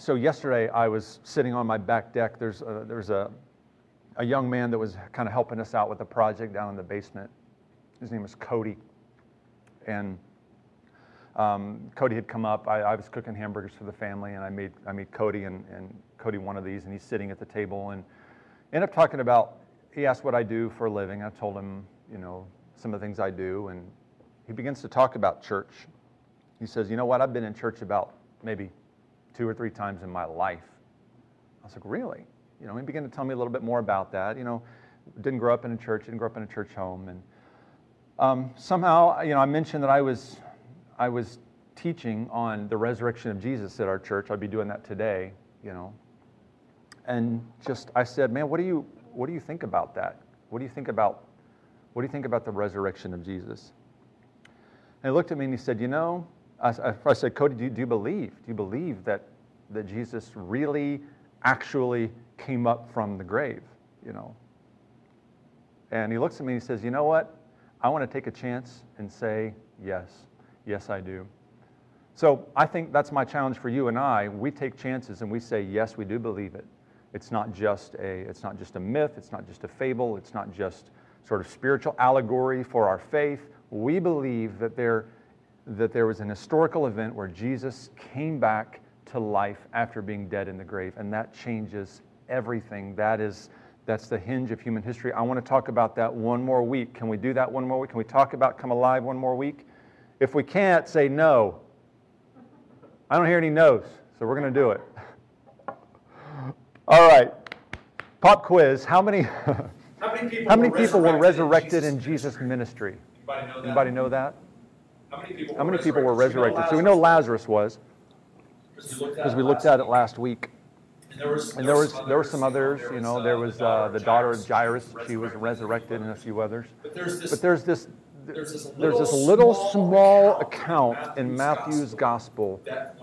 so yesterday I was sitting on my back deck. There's a, there's a, a young man that was kind of helping us out with a project down in the basement. His name was Cody. And um, Cody had come up. I, I, was cooking hamburgers for the family, and I made, I made Cody and, and Cody one of these, and he's sitting at the table and ended up talking about, he asked what I do for a living. I told him, you know, some of the things I do, and he begins to talk about church. He says, you know what, I've been in church about maybe two or three times in my life. I was like, really? You know, he began to tell me a little bit more about that. You know, didn't grow up in a church, didn't grow up in a church home, and um, somehow, you know, I mentioned that I was, I was teaching on the resurrection of Jesus at our church. I'd be doing that today, you know, and just I said, man, what do you, what do you think about that? What do you think about, what do you think about the resurrection of Jesus? And he looked at me and he said, you know, I, I said, Cody, do you, do you believe? Do you believe that, that Jesus really actually came up from the grave? You know? And he looks at me and he says, You know what? I want to take a chance and say, Yes. Yes, I do. So I think that's my challenge for you and I. We take chances and we say, Yes, we do believe it. It's not just a, it's not just a myth, it's not just a fable, it's not just sort of spiritual allegory for our faith. We believe that there that there was an historical event where Jesus came back to life after being dead in the grave, and that changes everything. That is, that's the hinge of human history. I want to talk about that one more week. Can we do that one more week? Can we talk about come alive one more week? If we can't, say no. I don't hear any no's, so we're going to do it. All right. Pop quiz. How many, how many people, how many were, people resurrected were resurrected in in Jesus' ministry? Anybody know that? Anybody know that? How many people, How were, many people were resurrected? resurrected? So we know Lazarus was, Because we looked at it last at it last week. And there was, And there was there were some others, you know, there was uh, the daughter of Jairus, she was resurrected, and a few others. But there's this, But there's this there's there's this little small account in Matthew's gospel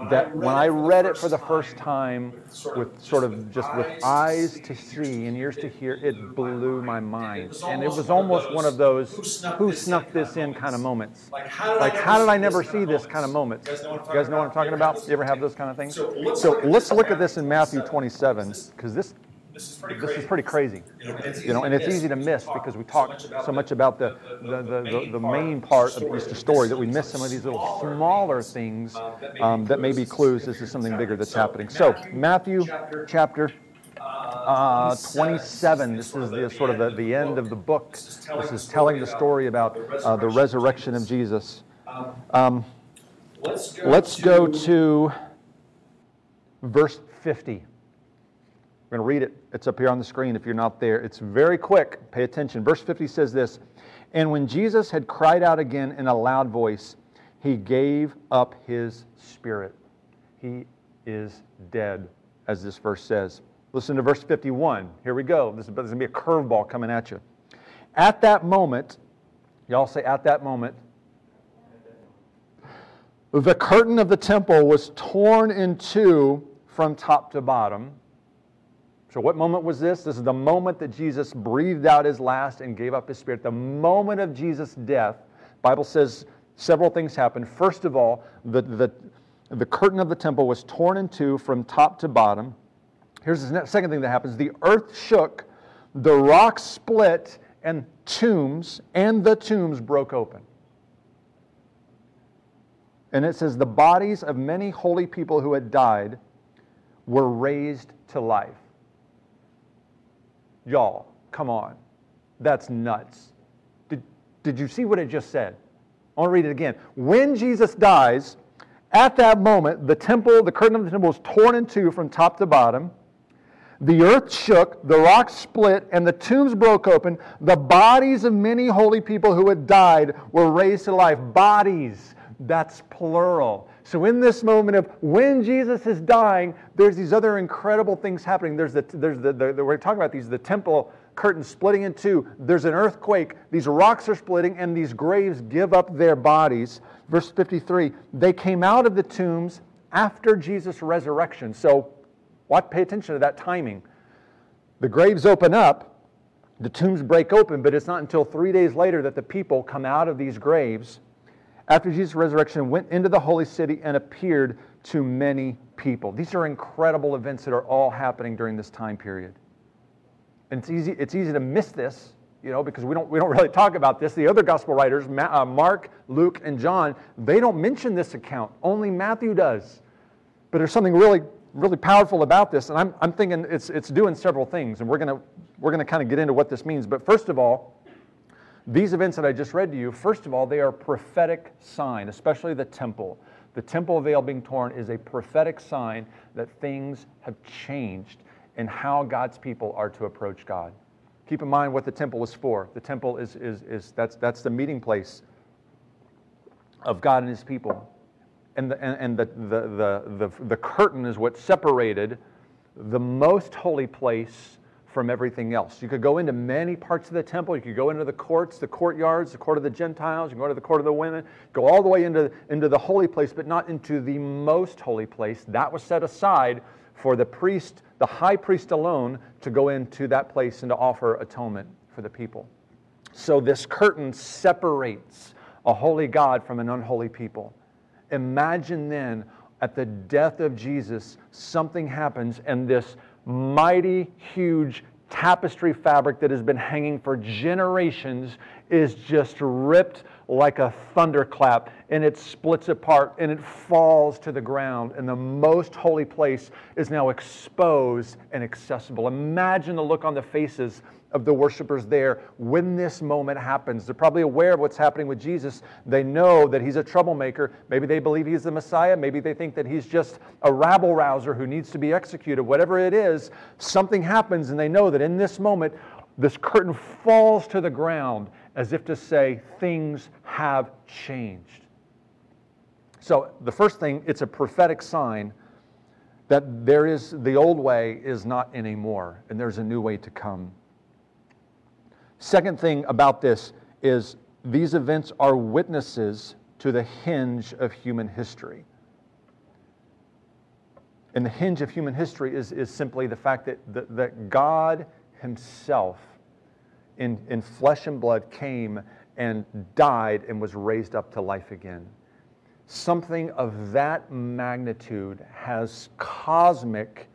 that when I read it for the first time with sort of just with eyes to see and ears to hear, it blew my mind. And it was almost one of those who snuck this in kind of moments. Like, how did, I, how did I never see this kind of moments? You guys know what I'm talking about? You ever have those kind of things? So let's look at this in at this in Matthew Matthew 27, because this This is pretty this crazy. is pretty crazy. You know, and it's You know, and it's easy to miss because we talk so much about the, the, the, the, the main part of the Easter story that we miss some of these little smaller things um, that may be clues this is something bigger that's happening. So, Matthew chapter uh, 27, this is the sort of the, the end of the book. This is telling the story about uh, the resurrection of Jesus. Um, let's go to verse 50. We're going to read it. It's up here on the screen if you're not there. It's very quick. Pay attention. Verse 50 says this And when Jesus had cried out again in a loud voice, he gave up his spirit. He is dead, as this verse says. Listen to verse 51. Here we go. This is, this going to be a curveball coming at you. At that moment, y'all say, at that moment, the curtain of the temple was torn in two from top to bottom. So, what moment was this? This is the moment that Jesus breathed out his last and gave up his spirit. The moment of Jesus' death. Bible says several things happened. First of all, the, the, the curtain of the temple was torn in two from top to bottom. Here's the second thing that happens the earth shook, the rocks split, and tombs, and the tombs broke open. And it says, the bodies of many holy people who had died were raised to life. Y'all, come on. That's nuts. Did, did you see what it just said? I want to read it again. When Jesus dies, at that moment, the temple, the curtain of the temple was torn in two from top to bottom. The earth shook, the rocks split, and the tombs broke open. The bodies of many holy people who had died were raised to life. Bodies, that's plural. So, in this moment of when Jesus is dying, there's these other incredible things happening. There's the, there's the, the, the we're talking about these, the temple curtain splitting in two. There's an earthquake. These rocks are splitting, and these graves give up their bodies. Verse 53 they came out of the tombs after Jesus' resurrection. So, what? Pay attention to that timing. The graves open up, the tombs break open, but it's not until three days later that the people come out of these graves after Jesus' resurrection went into the holy city and appeared to many people. These are incredible events that are all happening during this time period. And it's easy, it's easy to miss this, you know, because we don't, we don't really talk about this. The other gospel writers, uh, Mark, Luke, and John, they don't mention this account. Only Matthew does. But there's something really, really powerful about this. And I'm, I'm thinking it's, it's doing several things. And we're going to we're going to kind of get into what this means. But first of all, these events that I just read to you, first of all, they are a prophetic sign, especially the temple. The temple veil being torn is a prophetic sign that things have changed in how God's people are to approach God. Keep in mind what the temple was for. The temple is, is, is that's, that's the meeting place of God and his people. And, the, and, and the, the, the, the, the curtain is what separated the most holy place from everything else. You could go into many parts of the temple. You could go into the courts, the courtyards, the court of the Gentiles. You can go to the court of the women, go all the way into, into the holy place, but not into the most holy place. That was set aside for the priest, the high priest alone, to go into that place and to offer atonement for the people. So this curtain separates a holy God from an unholy people. Imagine then at the death of Jesus, something happens and this mighty, huge tapestry fabric that has been hanging for generations is just ripped like a thunderclap and it splits apart and it falls to the ground and the most holy place is now exposed and accessible imagine the look on the faces of the worshipers there when this moment happens. They're probably aware of what's happening with Jesus. They know that he's a troublemaker. Maybe they believe he's the Messiah. Maybe they think that he's just a rabble rouser who needs to be executed. Whatever it is, something happens, and they know that in this moment, this curtain falls to the ground as if to say, things have changed. So, the first thing, it's a prophetic sign that there is the old way is not anymore, and there's a new way to come. Second thing about this is these events are witnesses to the hinge of human history. And the hinge of human history is, is simply the fact that, that, that God Himself, in, in flesh and blood, came and died and was raised up to life again. Something of that magnitude has cosmic,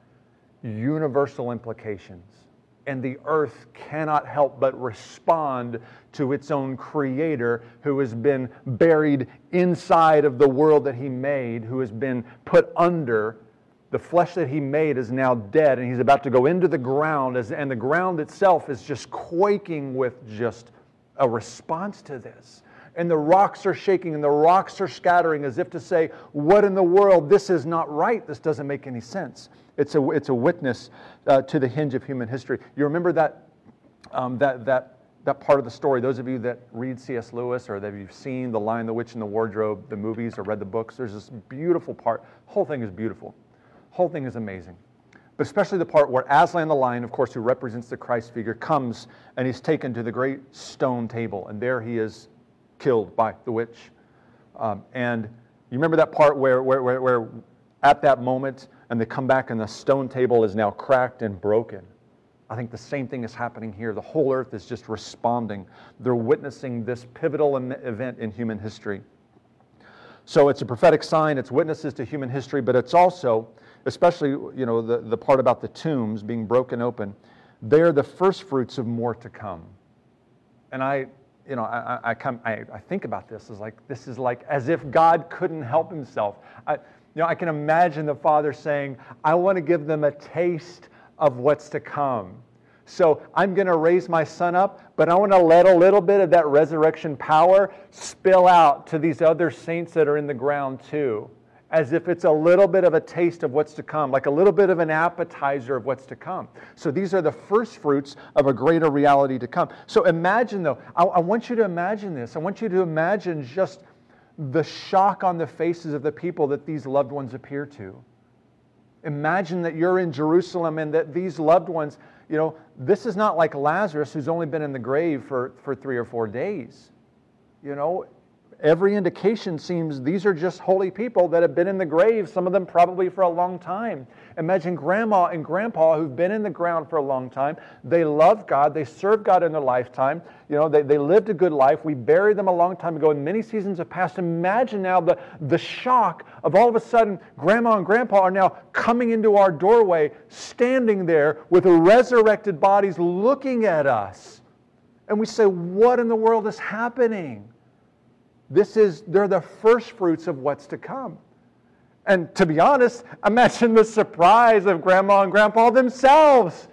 universal implications and the earth cannot help but respond to its own creator who has been buried inside of the world that he made, who has been put under. The flesh that he made is now dead, and he's about to go into the ground, as, and the ground itself is just quaking with just a response to this. And the rocks are shaking and the rocks are scattering as if to say, What in the world? This is not right. This doesn't make any sense. It's a, it's a witness uh, to the hinge of human history. You remember that, um, that, that, that part of the story? Those of you that read C.S. Lewis or that you've seen The Lion, the Witch, and the Wardrobe, the movies, or read the books, there's this beautiful part. The whole thing is beautiful. Whole thing is amazing. But especially the part where Aslan the lion, of course, who represents the Christ figure, comes and he's taken to the great stone table, and there he is killed by the witch. Um, and you remember that part where, where, where, where at that moment, and they come back and the stone table is now cracked and broken. I think the same thing is happening here. The whole earth is just responding. They're witnessing this pivotal event in human history. So it's a prophetic sign, it's witnesses to human history, but it's also, especially you know, the, the part about the tombs being broken open, they're the first fruits of more to come. And I, you know, I, I, come, I, I think about this as like, this is like as if God couldn't help himself. I, you know, I can imagine the father saying, I want to give them a taste of what's to come. So I'm going to raise my son up, but I want to let a little bit of that resurrection power spill out to these other saints that are in the ground too, as if it's a little bit of a taste of what's to come, like a little bit of an appetizer of what's to come. So these are the first fruits of a greater reality to come. So imagine, though, I, I want you to imagine this. I want you to imagine just the shock on the faces of the people that these loved ones appear to. Imagine that you're in Jerusalem and that these loved ones, you know, this is not like Lazarus who's only been in the grave for, for three or four days. You know, every indication seems these are just holy people that have been in the grave, some of them probably for a long time. Imagine grandma and grandpa who've been in the ground for a long time. They love God, they serve God in their lifetime. You know, they, they lived a good life. We buried them a long time ago, and many seasons have passed. Imagine now the, the shock of all of a sudden grandma and grandpa are now coming into our doorway, standing there with resurrected bodies looking at us. And we say, What in the world is happening? This is, they're the first fruits of what's to come. And to be honest, imagine the surprise of grandma and grandpa themselves,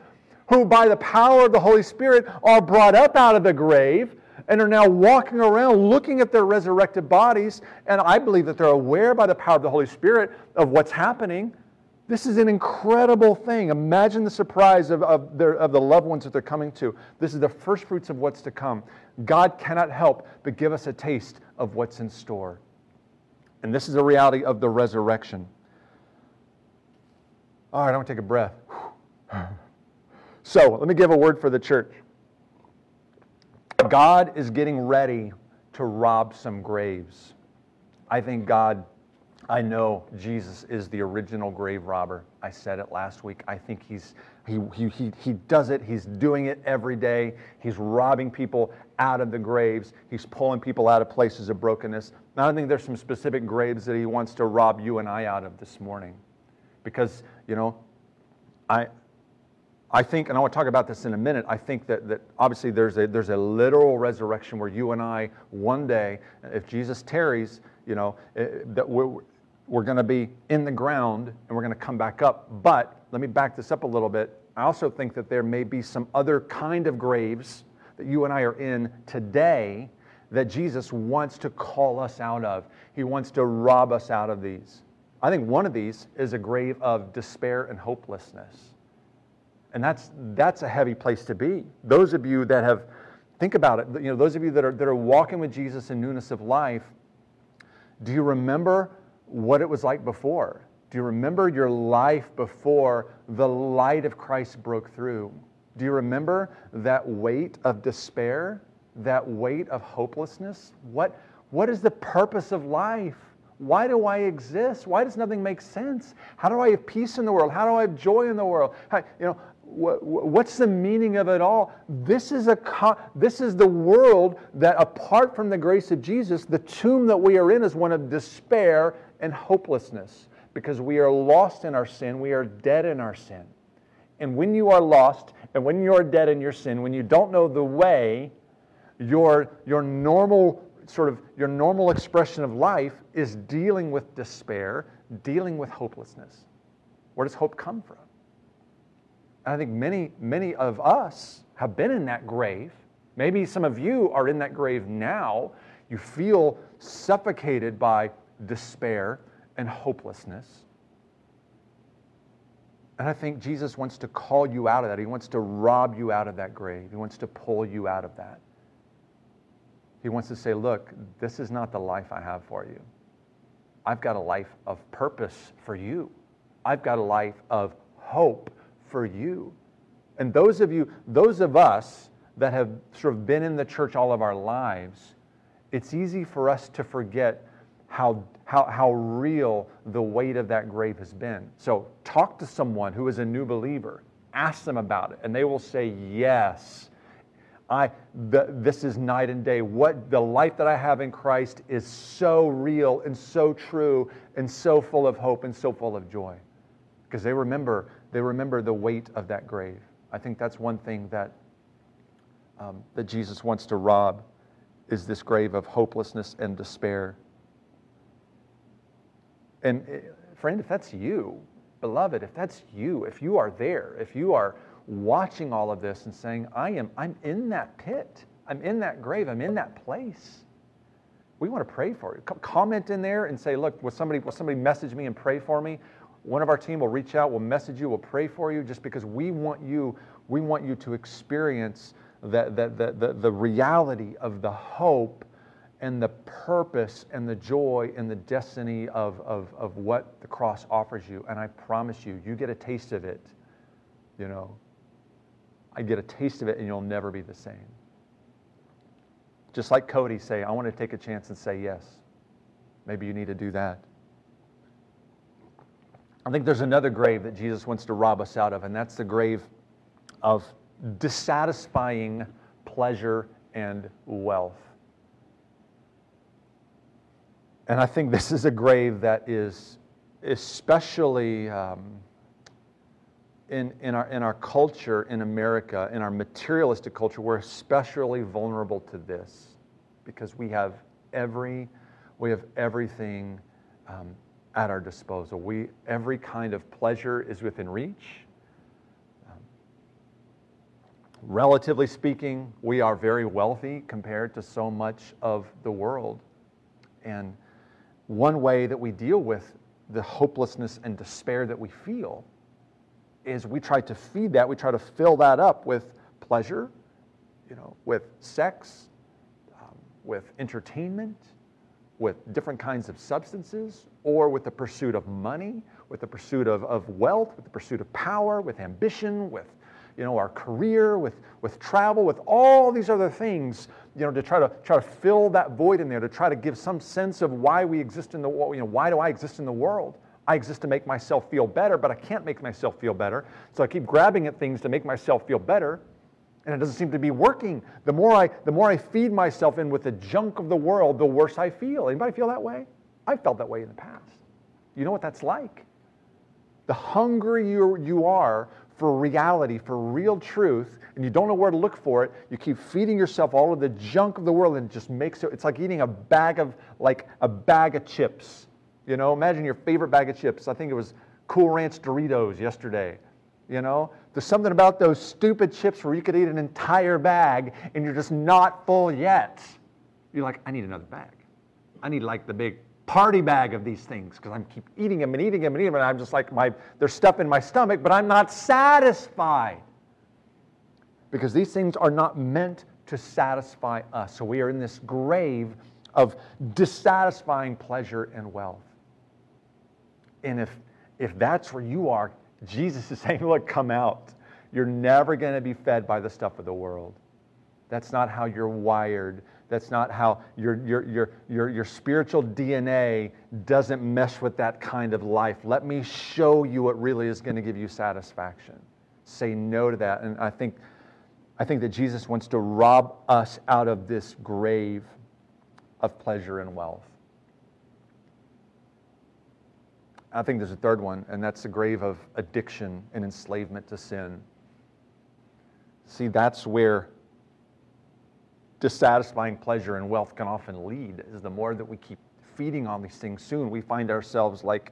who by the power of the Holy Spirit are brought up out of the grave and are now walking around looking at their resurrected bodies. And I believe that they're aware by the power of the Holy Spirit of what's happening. This is an incredible thing. Imagine the surprise of, of, their, of the loved ones that they're coming to. This is the first fruits of what's to come. God cannot help but give us a taste of what's in store. And this is a reality of the resurrection. All right, I'm going to take a breath. So, let me give a word for the church. God is getting ready to rob some graves. I think God, I know Jesus is the original grave robber. I said it last week. I think he's he, he, he, he does it. He's doing it every day. He's robbing people out of the graves. He's pulling people out of places of brokenness. Now, I think there's some specific graves that he wants to rob you and I out of this morning. Because, you know, I, I think, and I want to talk about this in a minute, I think that, that obviously there's a, there's a literal resurrection where you and I, one day, if Jesus tarries, you know, eh, that we're, we're going to be in the ground and we're going to come back up. But let me back this up a little bit. I also think that there may be some other kind of graves that you and I are in today that Jesus wants to call us out of. He wants to rob us out of these. I think one of these is a grave of despair and hopelessness. And that's, that's a heavy place to be. Those of you that have, think about it, you know, those of you that are, that are walking with Jesus in newness of life, do you remember what it was like before? Do you remember your life before the light of Christ broke through? Do you remember that weight of despair, that weight of hopelessness? What, what is the purpose of life? Why do I exist? Why does nothing make sense? How do I have peace in the world? How do I have joy in the world? How, you know, what, what's the meaning of it all? This is, a, this is the world that, apart from the grace of Jesus, the tomb that we are in is one of despair and hopelessness because we are lost in our sin. We are dead in our sin. And when you are lost and when you are dead in your sin, when you don't know the way, your, your normal sort of your normal expression of life is dealing with despair, dealing with hopelessness. Where does hope come from? And I think many, many of us have been in that grave. Maybe some of you are in that grave now. You feel suffocated by despair and hopelessness. And I think Jesus wants to call you out of that. He wants to rob you out of that grave. He wants to pull you out of that. He wants to say, Look, this is not the life I have for you. I've got a life of purpose for you. I've got a life of hope for you. And those of you, those of us that have sort of been in the church all of our lives, it's easy for us to forget how, how, how real the weight of that grave has been. So talk to someone who is a new believer, ask them about it, and they will say, Yes. I, the, this is night and day. What the life that I have in Christ is so real and so true and so full of hope and so full of joy. Because they remember, they remember the weight of that grave. I think that's one thing that, um, that Jesus wants to rob is this grave of hopelessness and despair. And eh, friend, if that's you, beloved, if that's you, if you are there, if you are watching all of this and saying, I am, I'm in that pit, I'm in that grave, I'm in that place. We want to pray for you. comment in there and say, look, will somebody, will somebody message me and pray for me? One of our team will reach out, will message you, will pray for you, just because we want you, we want you to experience the, the, the, the, the reality of the hope and the purpose and the joy and the destiny of, of, of what the cross offers you. And I promise you, you get a taste of it, you know. I get a taste of it and you'll never be the same. just like Cody, say, I want to take a chance and say yes. Maybe you need to do that. I think there's another grave that Jesus wants to rob us out of, and that's the grave of dissatisfying pleasure and wealth. And I think this is a grave that is especially um, in, in, our, in our culture in America, in our materialistic culture, we're especially vulnerable to this because we have every, we have everything um, at our disposal. We, every kind of pleasure is within reach. Um, relatively speaking, we are very wealthy compared to so much of the world. And one way that we deal with the hopelessness and despair that we feel is we try to feed that, we try to fill that up with pleasure, you know, with sex, um, with entertainment, with different kinds of substances, or with the pursuit of money, with the pursuit of, of wealth, with the pursuit of power, with ambition, with you know, our career, with, with travel, with all these other things, you know, to try to try to fill that void in there, to try to give some sense of why we exist in the world. you know, why do I exist in the world? I exist to make myself feel better, but I can't make myself feel better. So I keep grabbing at things to make myself feel better, and it doesn't seem to be working. The more I, the more I feed myself in with the junk of the world, the worse I feel. Anybody feel that way? I felt that way in the past. You know what that's like? The hungrier you, you are for reality, for real truth, and you don't know where to look for it, you keep feeding yourself all of the junk of the world and it just makes it, it's like eating a bag of, like a bag of chips. You know, imagine your favorite bag of chips. I think it was Cool Ranch Doritos yesterday. You know, there's something about those stupid chips where you could eat an entire bag and you're just not full yet. You're like, I need another bag. I need like the big party bag of these things because I'm keep eating them and eating them and eating them, and I'm just like my there's stuff in my stomach, but I'm not satisfied because these things are not meant to satisfy us. So we are in this grave of dissatisfying pleasure and wealth. And if if that's where you are, Jesus is saying, look, come out. You're never going to be fed by the stuff of the world. That's not how you're wired. That's not how your, your, your, your, your spiritual DNA doesn't mesh with that kind of life. Let me show you what really is going to give you satisfaction. Say no to that. And I think, I think that Jesus wants to rob us out of this grave of pleasure and wealth. I think there's a third one, and that's the grave of addiction and enslavement to sin. See, that's where dissatisfying pleasure and wealth can often lead is the more that we keep feeding on these things soon we find ourselves like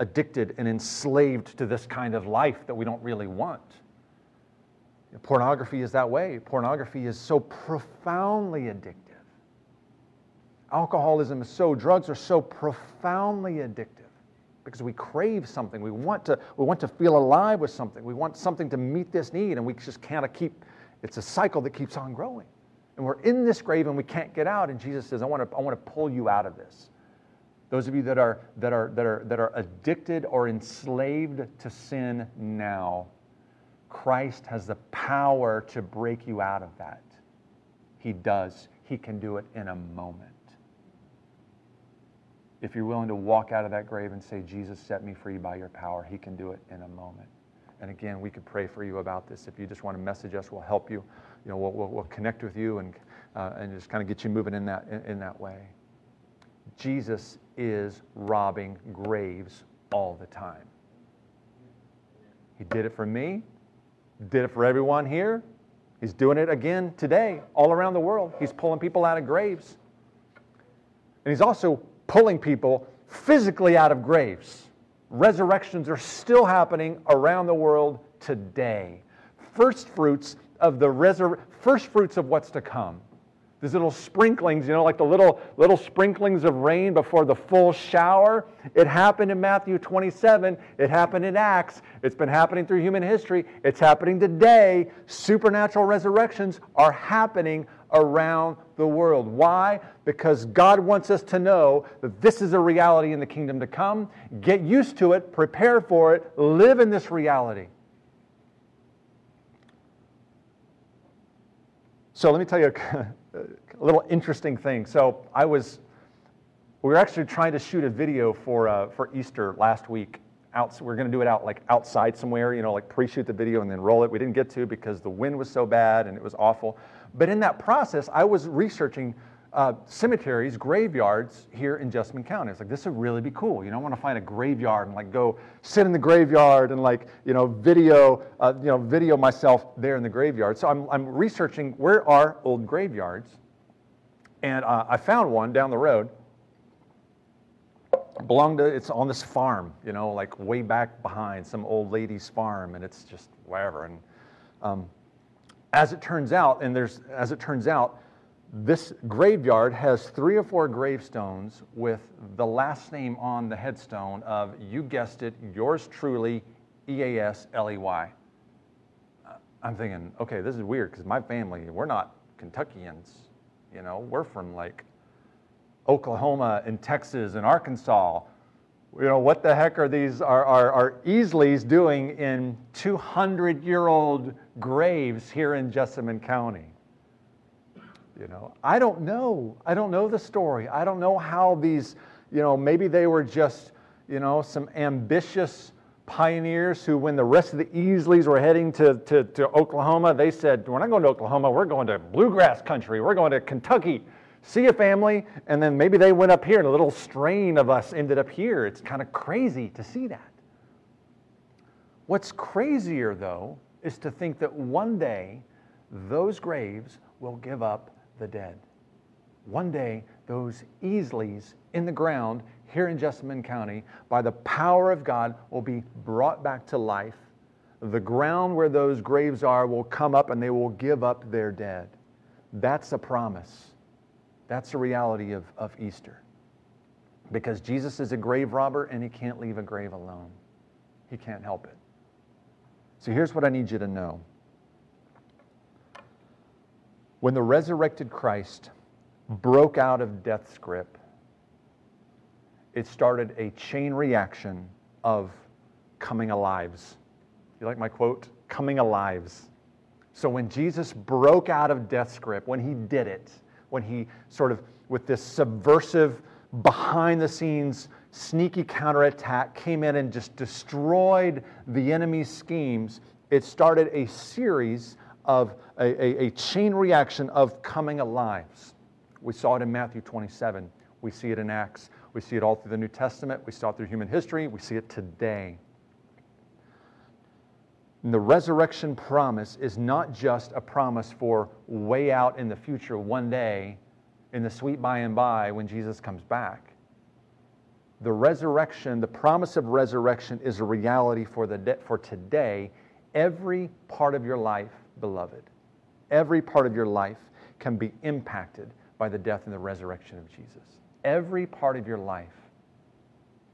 addicted and enslaved to this kind of life that we don't really want. Pornography is that way. Pornography is so profoundly addictive. Alcoholism is so drugs are so profoundly addictive because we crave something. We want to we want to feel alive with something. We want something to meet this need and we just of keep it's a cycle that keeps on growing and we're in this grave and we can't get out. And Jesus says, I want to, I want to pull you out of this. Those of you that are, that, are, that, are, that are addicted or enslaved to sin now, Christ has the power to break you out of that. He does. He can do it in a moment. If you're willing to walk out of that grave and say, Jesus set me free by your power, He can do it in a moment. And again, we could pray for you about this. If you just want to message us, we'll help you you know, we'll, we'll, we'll connect with you and, uh, and just kind of get you moving in that, in, in that way. Jesus is robbing graves all the time. He did it for me, did it for everyone here. He's doing it again today, all around the world. He's pulling people out of graves. And he's also pulling people physically out of graves. Resurrections are still happening around the world today. First fruits of the resur- first fruits of what's to come. These little sprinklings, you know, like the little, little sprinklings of rain before the full shower. It happened in Matthew 27. It happened in Acts. It's been happening through human history. It's happening today. Supernatural resurrections are happening around the world. Why? Because God wants us to know that this is a reality in the kingdom to come. Get used to it, prepare for it, live in this reality. So let me tell you a a little interesting thing. So I was, we were actually trying to shoot a video for, uh, for Easter last week. Out, we are going to do it out like outside somewhere, you know, like pre-shoot the video and then roll it. We didn't get to because the wind was so bad and it was awful. But in that process, I was researching uh, cemeteries, graveyards here in Jessamine County. It's like this would really be cool. You know, I want to find a graveyard and like go sit in the graveyard and like you know video uh, you know video myself there in the graveyard. So I'm I'm researching where are old graveyards, and uh, I found one down the road. Belonged to it's on this farm, you know, like way back behind some old lady's farm, and it's just wherever. And um, as it turns out, and there's as it turns out this graveyard has three or four gravestones with the last name on the headstone of, you guessed it, yours truly, E A S L E Y. I'm thinking, okay, this is weird because my family, we're not Kentuckians. You know, we're from like Oklahoma and Texas and Arkansas. You know, what the heck are these, are, are, are Easleys doing in 200 year old graves here in Jessamine County? You know, I don't know. I don't know the story. I don't know how these, you know, maybe they were just, you know, some ambitious pioneers who, when the rest of the Easleys were heading to, to, to Oklahoma, they said, We're not going to Oklahoma, we're going to bluegrass country, we're going to Kentucky. See a family, and then maybe they went up here, and a little strain of us ended up here. It's kind of crazy to see that. What's crazier, though, is to think that one day those graves will give up the dead. One day, those Easleys in the ground here in Jessamine County, by the power of God, will be brought back to life. The ground where those graves are will come up and they will give up their dead. That's a promise. That's a reality of, of Easter. Because Jesus is a grave robber and he can't leave a grave alone. He can't help it. So here's what I need you to know. When the resurrected Christ broke out of death's grip, it started a chain reaction of coming alives. You like my quote? Coming alives. So when Jesus broke out of death's grip, when he did it, when he sort of, with this subversive, behind the scenes, sneaky counterattack, came in and just destroyed the enemy's schemes, it started a series of a, a, a chain reaction of coming alive. We saw it in Matthew 27. We see it in Acts. We see it all through the New Testament. We saw it through human history. We see it today. And the resurrection promise is not just a promise for way out in the future, one day, in the sweet by and by when Jesus comes back. The resurrection, the promise of resurrection, is a reality for, the de- for today, every part of your life beloved. Every part of your life can be impacted by the death and the resurrection of Jesus. Every part of your life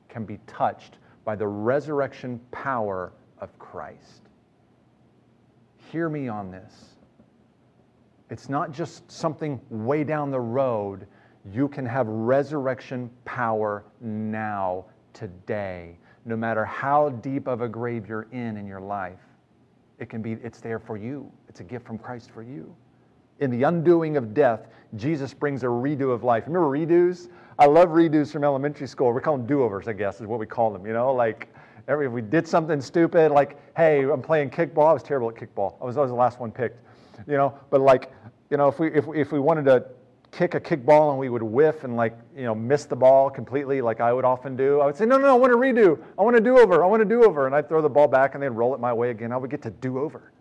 can be touched by the resurrection power of Christ. Hear me on this. It's not just something way down the road. You can have resurrection power now, today, no matter how deep of a grave you're in in your life. It can be, it's there for you. It's a gift from Christ for you. In the undoing of death, Jesus brings a redo of life. Remember redos? I love redos from elementary school. We call them do-overs, I guess, is what we call them. You know, like every, if we did something stupid, like, hey, I'm playing kickball. I was terrible at kickball. I was always the last one picked. You know, but like, you know, if we if, if we wanted to kick a kickball and we would whiff and like you know miss the ball completely like I would often do. I would say, no, no, no I want to redo. I want to do over. I want to do over, and I'd throw the ball back and they'd roll it my way again. I would get to do over.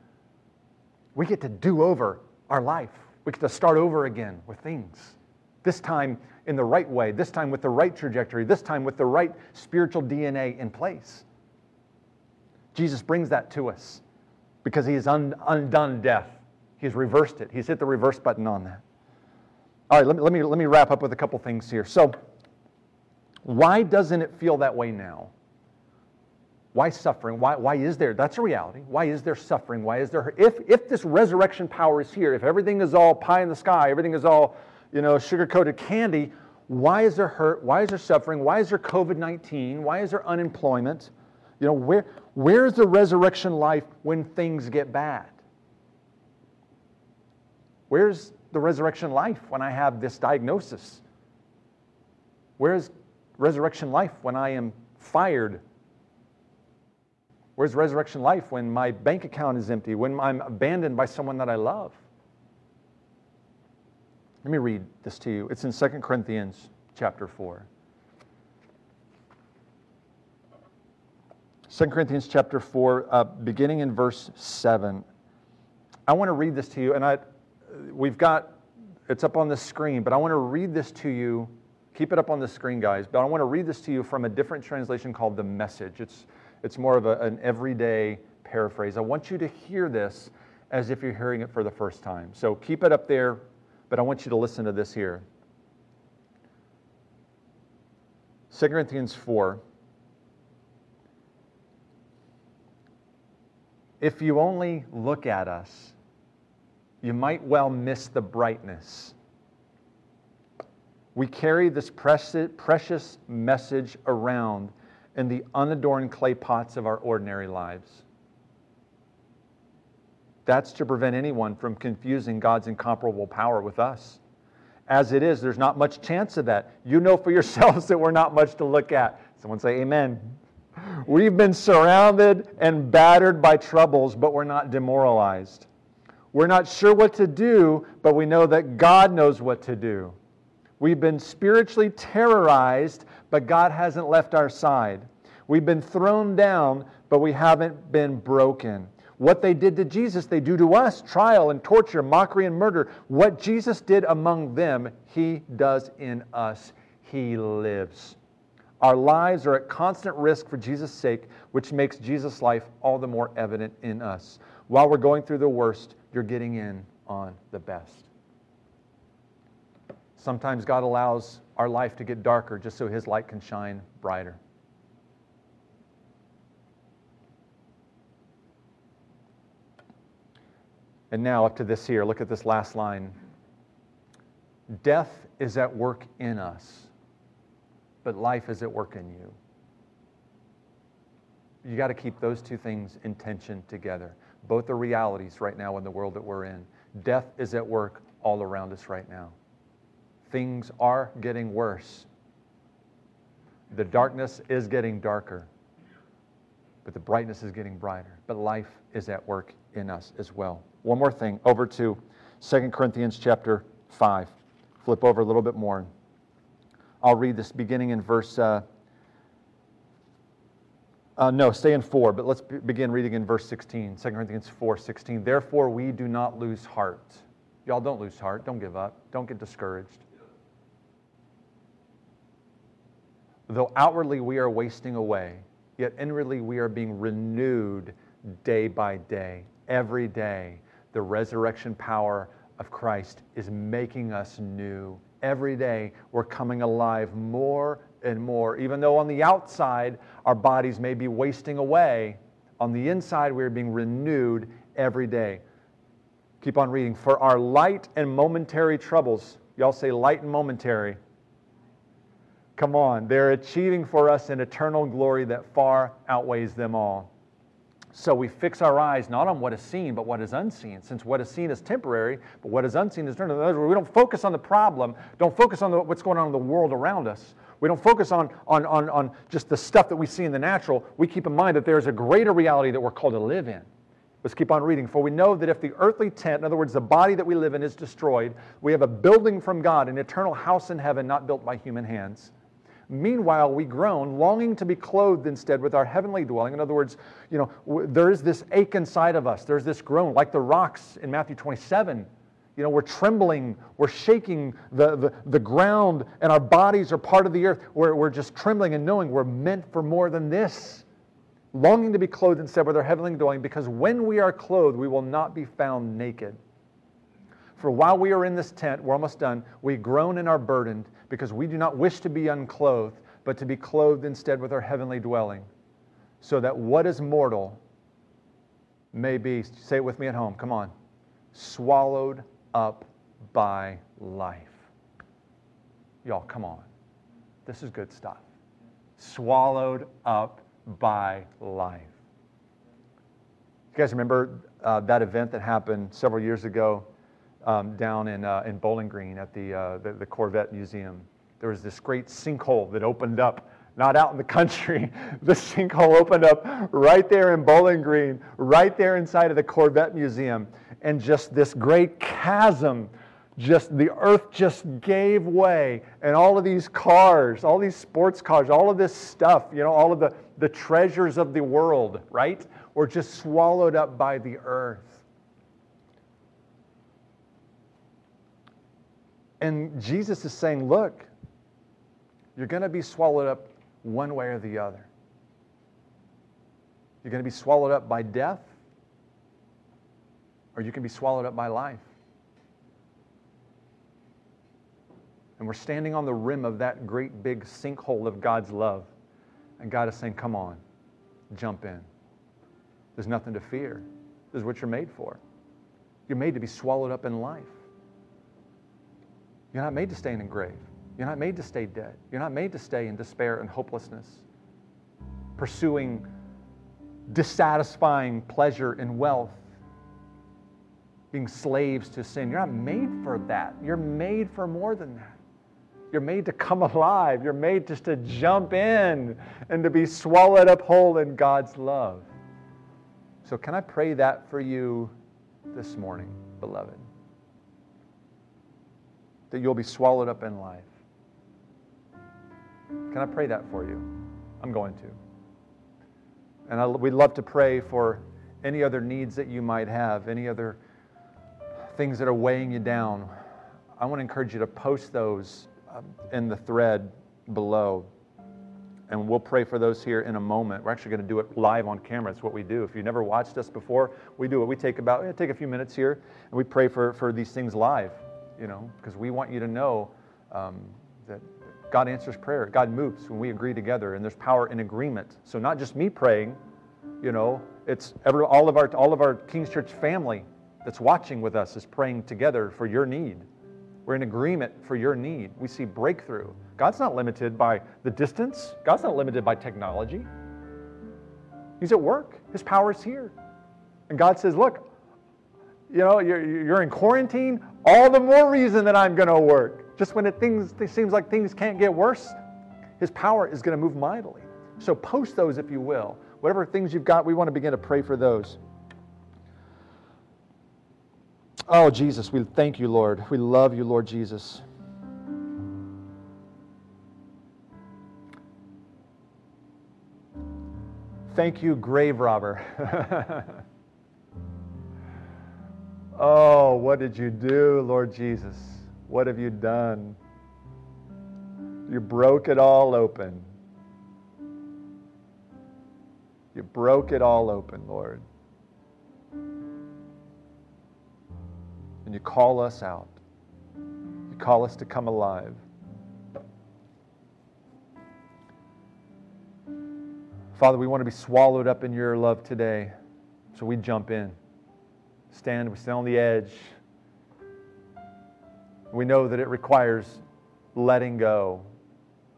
We get to do over our life. We get to start over again with things. This time in the right way. This time with the right trajectory. This time with the right spiritual DNA in place. Jesus brings that to us because he has un- undone death. He's reversed it. He's hit the reverse button on that. All right, let me, let me, let me wrap up with a couple things here. So, why doesn't it feel that way now? Why suffering? Why, why is there? That's a reality. Why is there suffering? Why is there? If, if this resurrection power is here, if everything is all pie in the sky, everything is all, you know, sugar coated candy, why is there hurt? Why is there suffering? Why is there COVID 19? Why is there unemployment? You know, where, where's the resurrection life when things get bad? Where's the resurrection life when I have this diagnosis? Where is resurrection life when I am fired? Where's resurrection life when my bank account is empty, when I'm abandoned by someone that I love? Let me read this to you. It's in 2 Corinthians chapter 4. 2 Corinthians chapter 4, uh, beginning in verse 7. I want to read this to you, and I, we've got, it's up on the screen, but I want to read this to you. Keep it up on the screen, guys, but I want to read this to you from a different translation called The Message. It's, it's more of a, an everyday paraphrase. I want you to hear this as if you're hearing it for the first time. So keep it up there, but I want you to listen to this here. 2 Corinthians 4. If you only look at us, you might well miss the brightness. We carry this precious message around in the unadorned clay pots of our ordinary lives. That's to prevent anyone from confusing God's incomparable power with us. As it is, there's not much chance of that. You know for yourselves that we're not much to look at. Someone say, Amen. We've been surrounded and battered by troubles, but we're not demoralized. We're not sure what to do, but we know that God knows what to do. We've been spiritually terrorized, but God hasn't left our side. We've been thrown down, but we haven't been broken. What they did to Jesus, they do to us trial and torture, mockery and murder. What Jesus did among them, he does in us. He lives. Our lives are at constant risk for Jesus' sake, which makes Jesus' life all the more evident in us. While we're going through the worst, you're getting in on the best. Sometimes God allows our life to get darker just so His light can shine brighter. And now, up to this here, look at this last line. Death is at work in us but life is at work in you. You got to keep those two things in tension together. Both are realities right now in the world that we're in. Death is at work all around us right now. Things are getting worse. The darkness is getting darker, but the brightness is getting brighter. But life is at work in us as well. One more thing, over to 2 Corinthians chapter 5. Flip over a little bit more. I'll read this beginning in verse. Uh, uh, no, stay in 4, but let's begin reading in verse 16. 2 Corinthians 4 16. Therefore, we do not lose heart. Y'all don't lose heart. Don't give up. Don't get discouraged. Though outwardly we are wasting away, yet inwardly we are being renewed day by day. Every day, the resurrection power of Christ is making us new every day we're coming alive more and more. Even though on the outside our bodies may be wasting away, on the inside we're being renewed every day. Keep on reading. For our light and momentary troubles, y'all say light and momentary. Come on, they're achieving for us an eternal glory that far outweighs them all. So we fix our eyes not on what is seen, but what is unseen. Since what is seen is temporary, but what is unseen is eternal. In other words, we don't focus on the problem, don't focus on the, what's going on in the world around us. We don't focus on, on, on, on just the stuff that we see in the natural. We keep in mind that there's a greater reality that we're called to live in. Let's keep on reading. For we know that if the earthly tent, in other words, the body that we live in, is destroyed, we have a building from God, an eternal house in heaven, not built by human hands. Meanwhile, we groan, longing to be clothed instead with our heavenly dwelling. In other words, you know, there is this ache inside of us. There's this groan, like the rocks in Matthew 27. You know, we're trembling, we're shaking the, the, the ground, and our bodies are part of the earth. We're, we're just trembling and knowing we're meant for more than this. Longing to be clothed instead with our heavenly dwelling, because when we are clothed, we will not be found naked. For while we are in this tent, we're almost done, we groan and are burdened because we do not wish to be unclothed, but to be clothed instead with our heavenly dwelling, so that what is mortal may be, say it with me at home, come on, swallowed up by life. Y'all, come on. This is good stuff. Swallowed up by life. You guys remember uh, that event that happened several years ago um, down in, uh, in Bowling Green at the, uh, the, the Corvette Museum. There was this great sinkhole that opened up, not out in the country. The sinkhole opened up right there in Bowling Green, right there inside of the Corvette Museum. And just this great chasm just the earth just gave way and all of these cars all these sports cars all of this stuff you know all of the, the treasures of the world right were just swallowed up by the earth and jesus is saying look you're going to be swallowed up one way or the other you're going to be swallowed up by death or you can be swallowed up by life And we're standing on the rim of that great big sinkhole of God's love. And God is saying, Come on, jump in. There's nothing to fear. This is what you're made for. You're made to be swallowed up in life. You're not made to stay in a grave. You're not made to stay dead. You're not made to stay in despair and hopelessness, pursuing dissatisfying pleasure and wealth, being slaves to sin. You're not made for that. You're made for more than that. You're made to come alive. You're made just to jump in and to be swallowed up whole in God's love. So, can I pray that for you this morning, beloved? That you'll be swallowed up in life. Can I pray that for you? I'm going to. And I, we'd love to pray for any other needs that you might have, any other things that are weighing you down. I want to encourage you to post those um, in the thread below. And we'll pray for those here in a moment. We're actually going to do it live on camera. It's what we do. If you've never watched us before, we do it. We take about take a few minutes here and we pray for, for these things live, you know, because we want you to know um, that God answers prayer. God moves when we agree together, and there's power in agreement. So not just me praying, you know, it's every, all of our all of our King's Church family that's watching with us is praying together for your need. We're in agreement for your need. We see breakthrough. God's not limited by the distance, God's not limited by technology. He's at work, His power is here. And God says, Look, you know, you're, you're in quarantine, all the more reason that I'm going to work. Just when it, things, it seems like things can't get worse, His power is going to move mightily. So post those if you will. Whatever things you've got, we want to begin to pray for those. Oh, Jesus, we thank you, Lord. We love you, Lord Jesus. Thank you, grave robber. oh, what did you do, Lord Jesus? What have you done? You broke it all open. You broke it all open, Lord. and you call us out. You call us to come alive. Father, we want to be swallowed up in your love today. So we jump in. Stand, we stand on the edge. We know that it requires letting go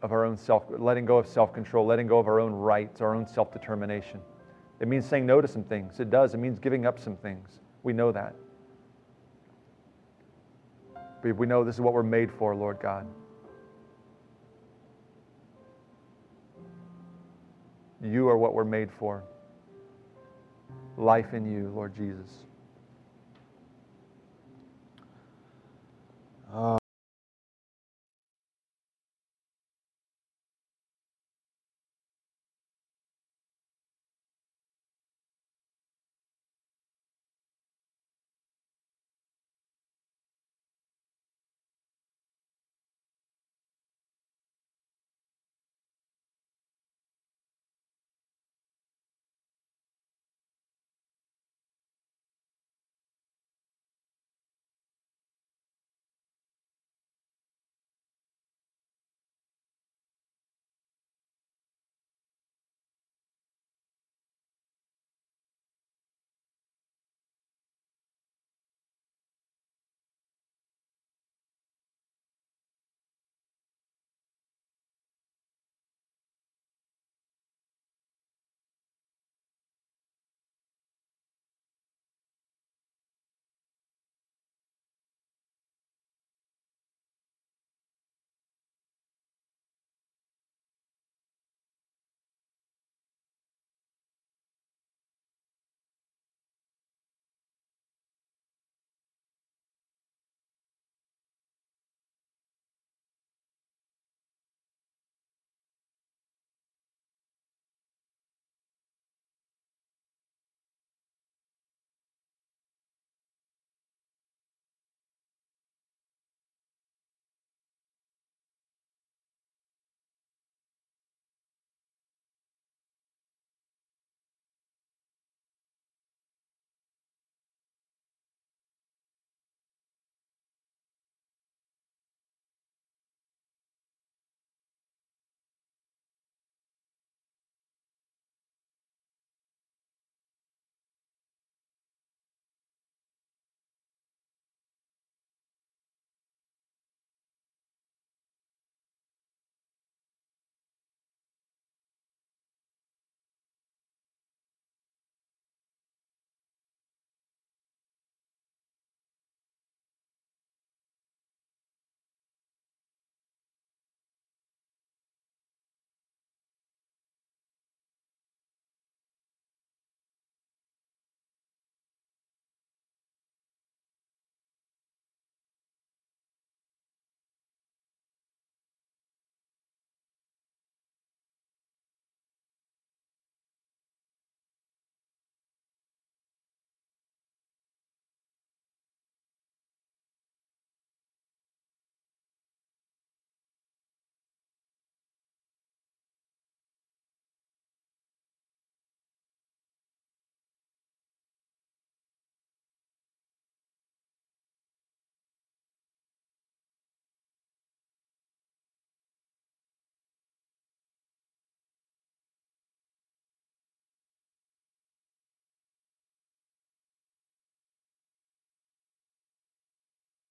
of our own self, letting go of self control, letting go of our own rights, our own self determination. It means saying no to some things. It does. It means giving up some things. We know that. But we know this is what we're made for, Lord God. You are what we're made for. Life in you, Lord Jesus. Oh.